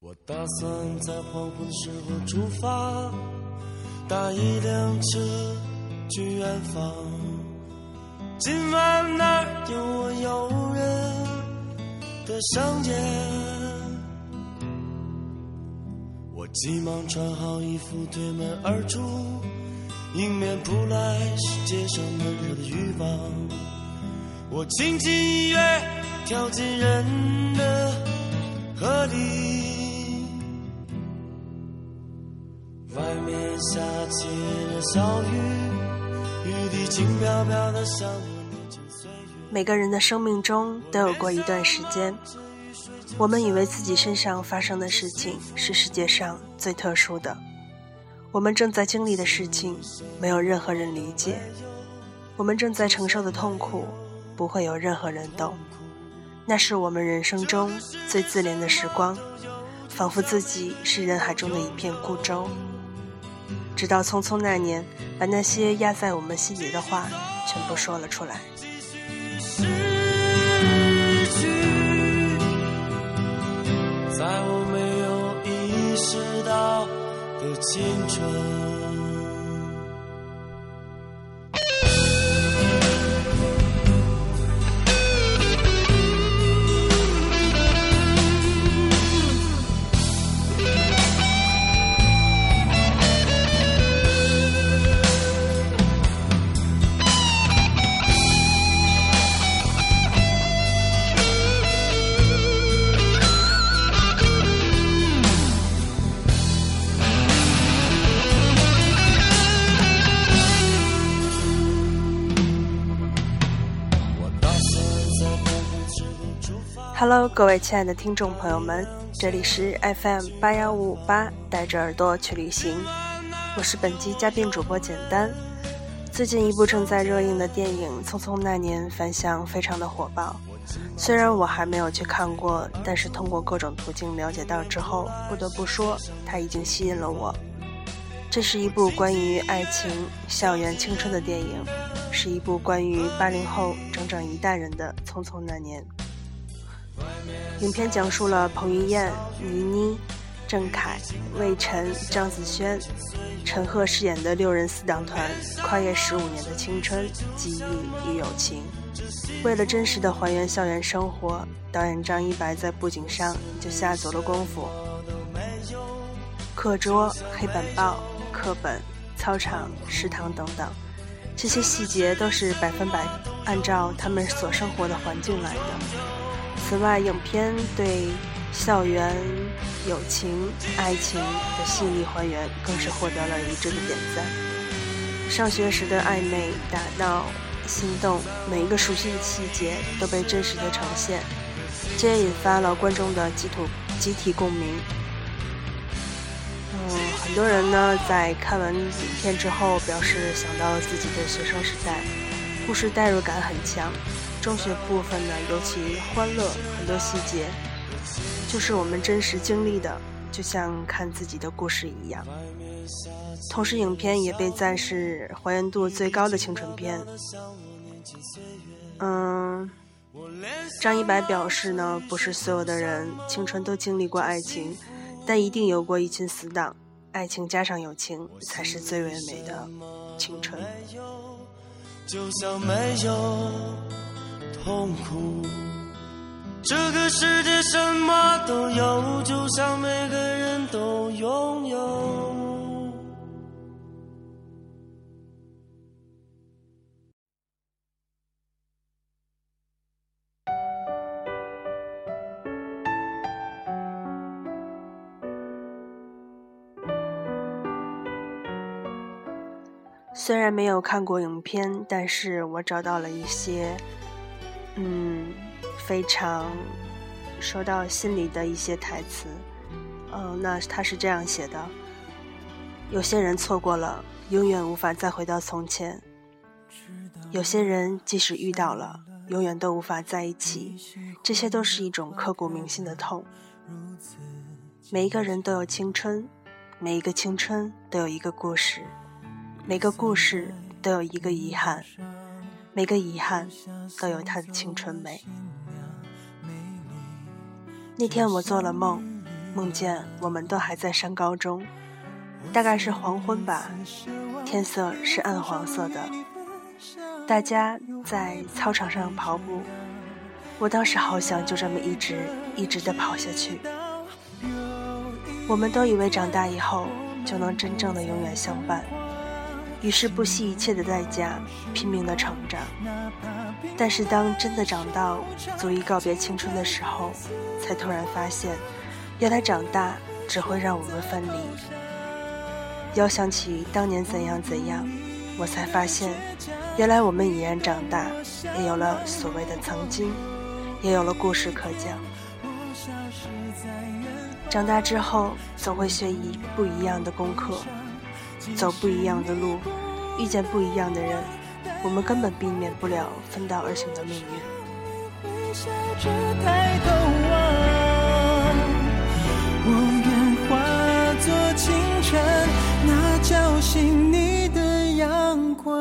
我打算在黄昏时候出发，搭一辆车去远方。今晚那儿有我诱人的香烟。我急忙穿好衣服，推门而出，迎面扑来是街上闷热的欲望。我轻轻一跃，跳进人的河里。下起了小雨，雨滴轻飘飘的像我年轻岁月。每个人的生命中都有过一段时间，我们以为自己身上发生的事情是世界上最特殊的，我们正在经历的事情没有任何人理解，我们正在承受的痛苦不会有任何人懂，那是我们人生中最自怜的时光，仿佛自己是人海中的一片孤舟。直到匆匆那年，把那些压在我们心里的话全部说了出来。在我没有意识到的青春。Hello，各位亲爱的听众朋友们，这里是 FM 八幺五五八，带着耳朵去旅行，我是本期嘉宾主播简单。最近一部正在热映的电影《匆匆那年》反响非常的火爆，虽然我还没有去看过，但是通过各种途径了解到之后，不得不说它已经吸引了我。这是一部关于爱情、校园、青春的电影，是一部关于八零后整整一代人的《匆匆那年》。影片讲述了彭于晏、倪妮、郑恺、魏晨、张子萱、陈赫饰演的六人四档团跨越十五年的青春、记忆与友情。为了真实的还原校园生活，导演张一白在布景上就下足了功夫。课桌、黑板报、课本、操场、食堂等等，这些细节都是百分百按照他们所生活的环境来的。此外，影片对校园、友情、爱情的细腻还原，更是获得了一致的点赞。上学时的暧昧、打闹、心动，每一个熟悉的细节都被真实的呈现，这也引发了观众的集体集体共鸣。嗯，很多人呢在看完影片之后，表示想到了自己的学生时代，故事代入感很强。中学部分呢尤其欢乐，很多细节就是我们真实经历的，就像看自己的故事一样。同时，影片也被赞是还原度最高的青春片。嗯，张一白表示呢，不是所有的人青春都经历过爱情，但一定有过一群死党。爱情加上友情，才是最唯美的青春。就像没有痛苦。这个世界什么都有，就像每个人都拥有。虽然没有看过影片，但是我找到了一些，嗯，非常说到心里的一些台词。嗯、那他是这样写的：有些人错过了，永远无法再回到从前；有些人即使遇到了，永远都无法在一起。这些都是一种刻骨铭心的痛。每一个人都有青春，每一个青春都有一个故事。每个故事都有一个遗憾，每个遗憾都有它的青春美。那天我做了梦，梦见我们都还在上高中，大概是黄昏吧，天色是暗黄色的，大家在操场上跑步，我当时好想就这么一直一直的跑下去。我们都以为长大以后就能真正的永远相伴，于是不惜一切的代价拼命的成长。但是当真的长到足以告别青春的时候，才突然发现。原来长大只会让我们分离。要想起当年怎样怎样，我才发现，原来我们已然长大，也有了所谓的曾经，也有了故事可讲。长大之后，总会学一不一样的功课，走不一样的路，遇见不一样的人，我们根本避免不了分道而行的命运。我愿化作清晨那叫醒你的阳光。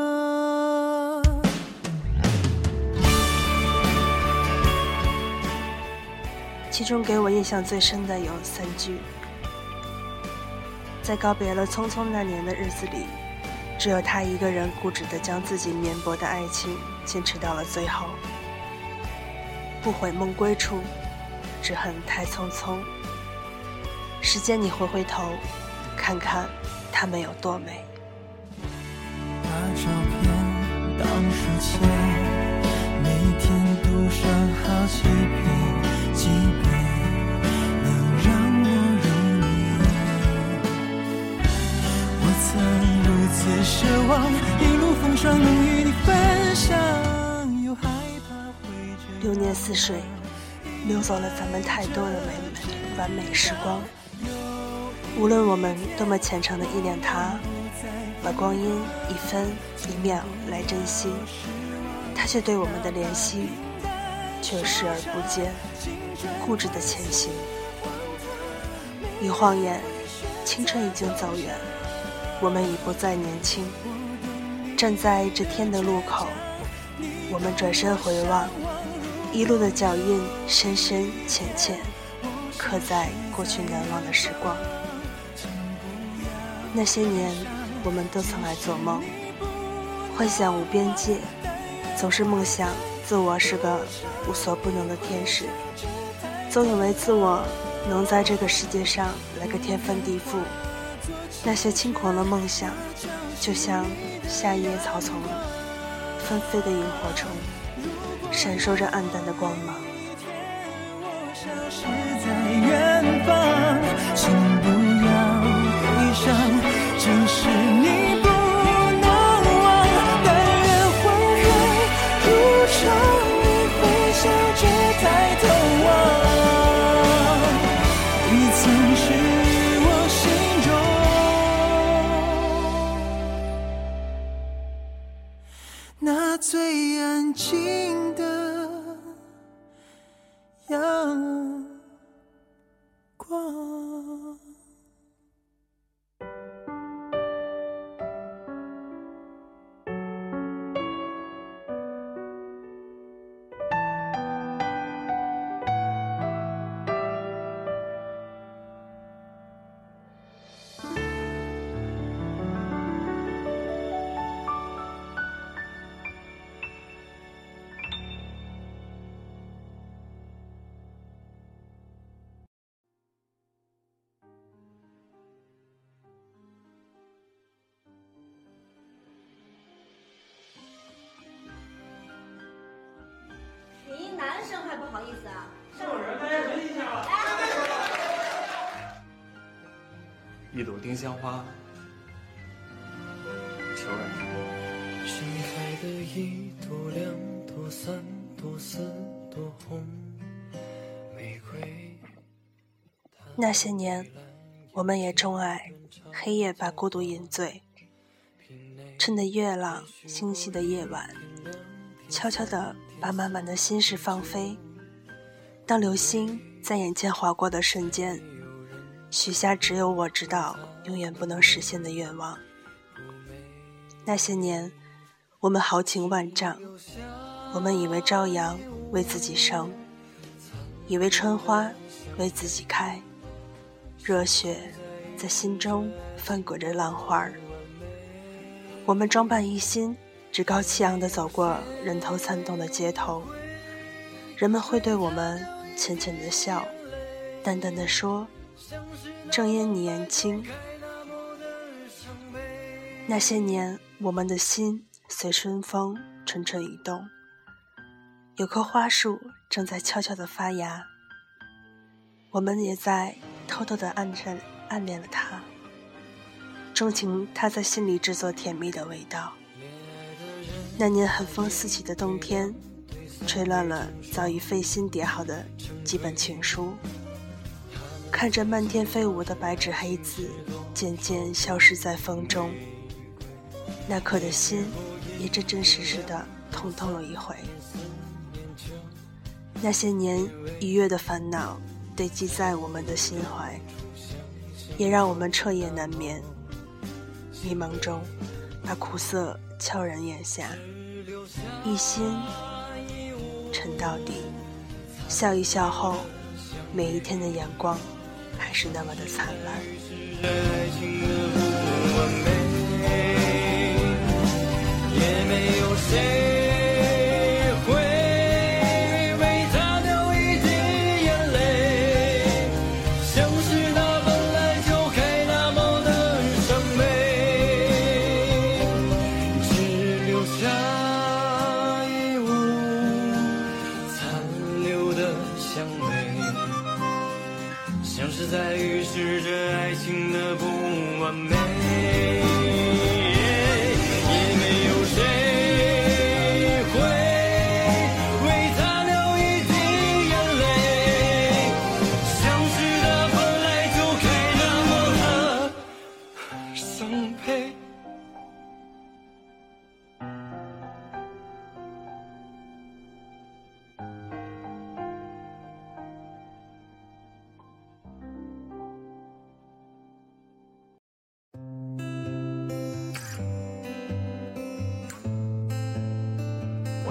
其中给我印象最深的有三句：在告别了匆匆那年的日子里，只有他一个人固执地将自己绵薄的爱情坚持到了最后。不悔梦归处，只恨太匆匆。时间，你回回头，看看他们有多美。把照片当书签，每天读上好几遍，曾如此奢望，一路风霜能与你分享，又害怕会流年似水，流走了咱们太多的美美完美时光。无论我们多么虔诚的依恋他，把光阴一分一秒来珍惜，他却对我们的怜惜却视而不见，固执的前行。一晃眼，青春已经走远，我们已不再年轻。站在这天的路口，我们转身回望，一路的脚印深深浅浅，刻在过去难忘的时光。那些年，我们都曾爱做梦，幻想无边界，总是梦想自我是个无所不能的天使，总以为自我能在这个世界上来个天翻地覆。那些轻狂的梦想，就像夏夜草丛纷飞的萤火虫，闪烁着暗淡的光芒。最安静的一朵丁香花，求人。盛开的一朵、两朵、三朵、四朵红玫瑰。那些年，我们也钟爱黑夜把孤独饮醉，趁着月朗星稀的夜晚，悄悄地把满满的心事放飞。当流星在眼前划过的瞬间，许下只有我知道永远不能实现的愿望。那些年，我们豪情万丈，我们以为朝阳为自己升，以为春花为自己开，热血在心中翻滚着浪花儿。我们装扮一新，趾高气扬地走过人头攒动的街头，人们会对我们浅浅的笑，淡淡的说：“正因你年轻。”那些年，我们的心随春风蠢蠢欲动，有棵花树正在悄悄地发芽，我们也在偷偷地暗恋暗恋了它。钟情他在心里制作甜蜜的味道。那年寒风四起的冬天，吹乱了早已费心叠好的几本情书。看着漫天飞舞的白纸黑字，渐渐消失在风中，那刻的心也真真实实的痛痛了一回。那些年愉悦的烦恼堆积在我们的心怀，也让我们彻夜难眠。迷茫中，把苦涩悄然咽下，一心沉到底，笑一笑后，每一天的阳光还是那么的灿烂。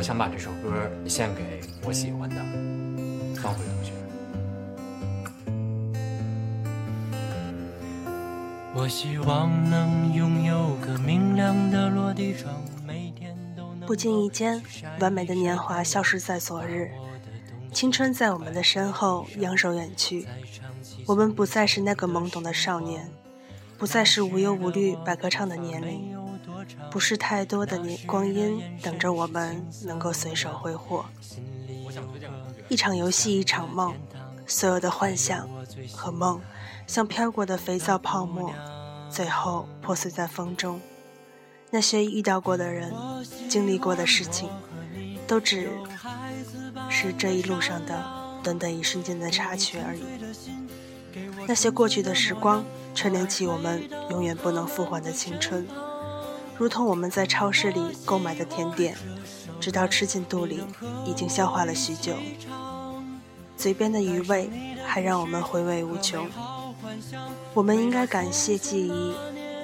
想把这首歌献给我喜欢的方慧同学。我希望能拥有个明亮的落地窗，每天都能。不经意间，完美的年华消失在昨日，青春在我们的身后扬手远去。我们不再是那个懵懂的少年，不再是无忧无虑百歌唱的年龄。不是太多的年光阴等着我们能够随手挥霍，一场游戏一场梦，所有的幻想和梦像飘过的肥皂泡沫，最后破碎在风中。那些遇到过的人，经历过的事情，都只是这一路上的短短一瞬间的插曲而已。那些过去的时光，串联起我们永远不能复还的青春。如同我们在超市里购买的甜点，直到吃进肚里，已经消化了许久，嘴边的余味还让我们回味无穷。我们应该感谢记忆，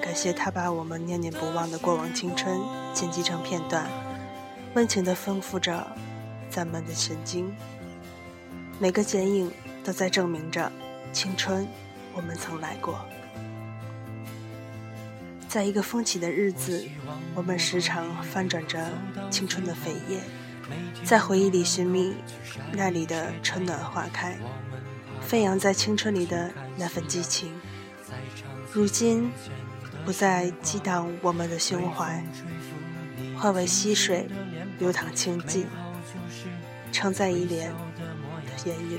感谢它把我们念念不忘的过往青春剪辑成片段，温情地丰富着咱们的神经。每个剪影都在证明着青春，我们曾来过。在一个风起的日子，我们时常翻转着青春的扉页，在回忆里寻觅那里的春暖花开，飞扬在青春里的那份激情。如今，不再激荡我们的胸怀，化为溪水，流淌清静，承载一帘的烟云。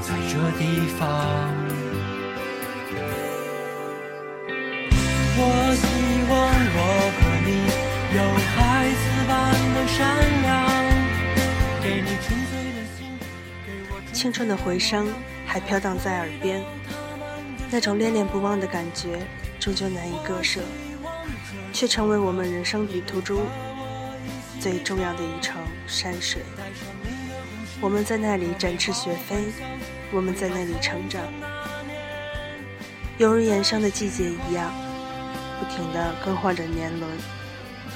在这地方，我希望我和你有孩子般的善良，给你纯粹的心，青春的回声还飘荡在耳边，那种恋恋不忘的感觉终究难以割舍，却成为我们人生旅途中最重要的一程山水。我们在那里展翅学飞，我们在那里成长，犹如延生的季节一样，不停地更换着年轮。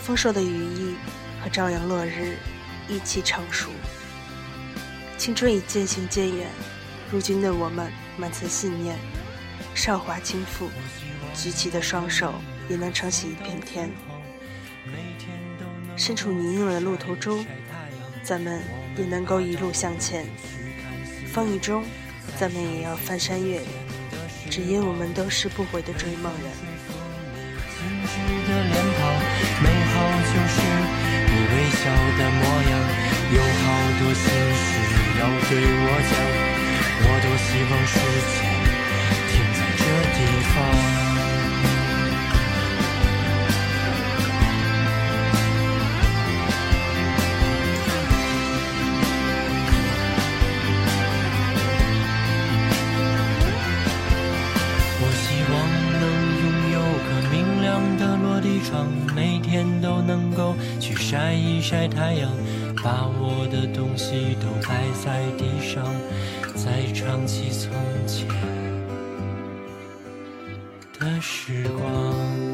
丰硕的羽翼和朝阳落日一起成熟。青春已渐行渐远，如今的我们满存信念，韶华倾覆，举起的双手也能撑起一片天。身处泥泞的路途中，咱们也能够一路向前。风雨中，咱们也要翻山越岭，只因我们都是不悔的追梦人。美好就是你微笑的模样，有好多心事要对我讲，我多希望时间晒太阳，把我的东西都摆在地上，再唱起从前的时光。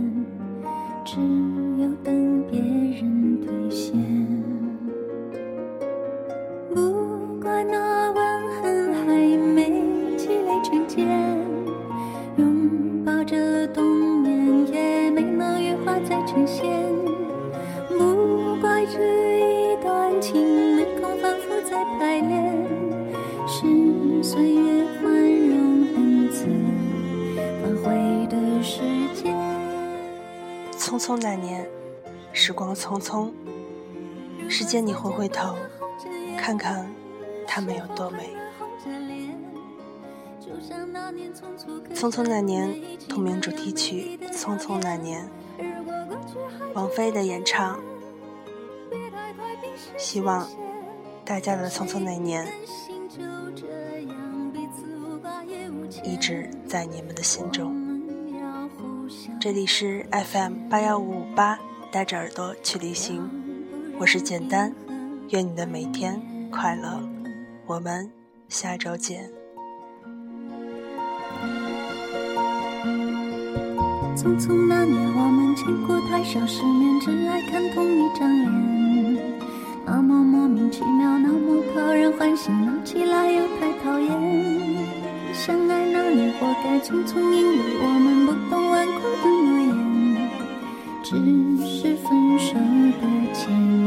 见你回回头，看看他们有多美。匆匆那年，同名主题曲《匆匆那年》。王菲的演唱，希望大家的匆匆那年一直在你们的心中。这里是 FM 八幺五五八，带着耳朵去旅行，我是简单，愿你的每天快乐，我们下周见。匆匆那年，我们见过太少世面，只爱看同一张脸。那么莫名其妙，那么讨人欢喜，闹起来又太讨厌。相爱那年，活该匆匆，因为我们不懂顽固的诺言，只是分手的前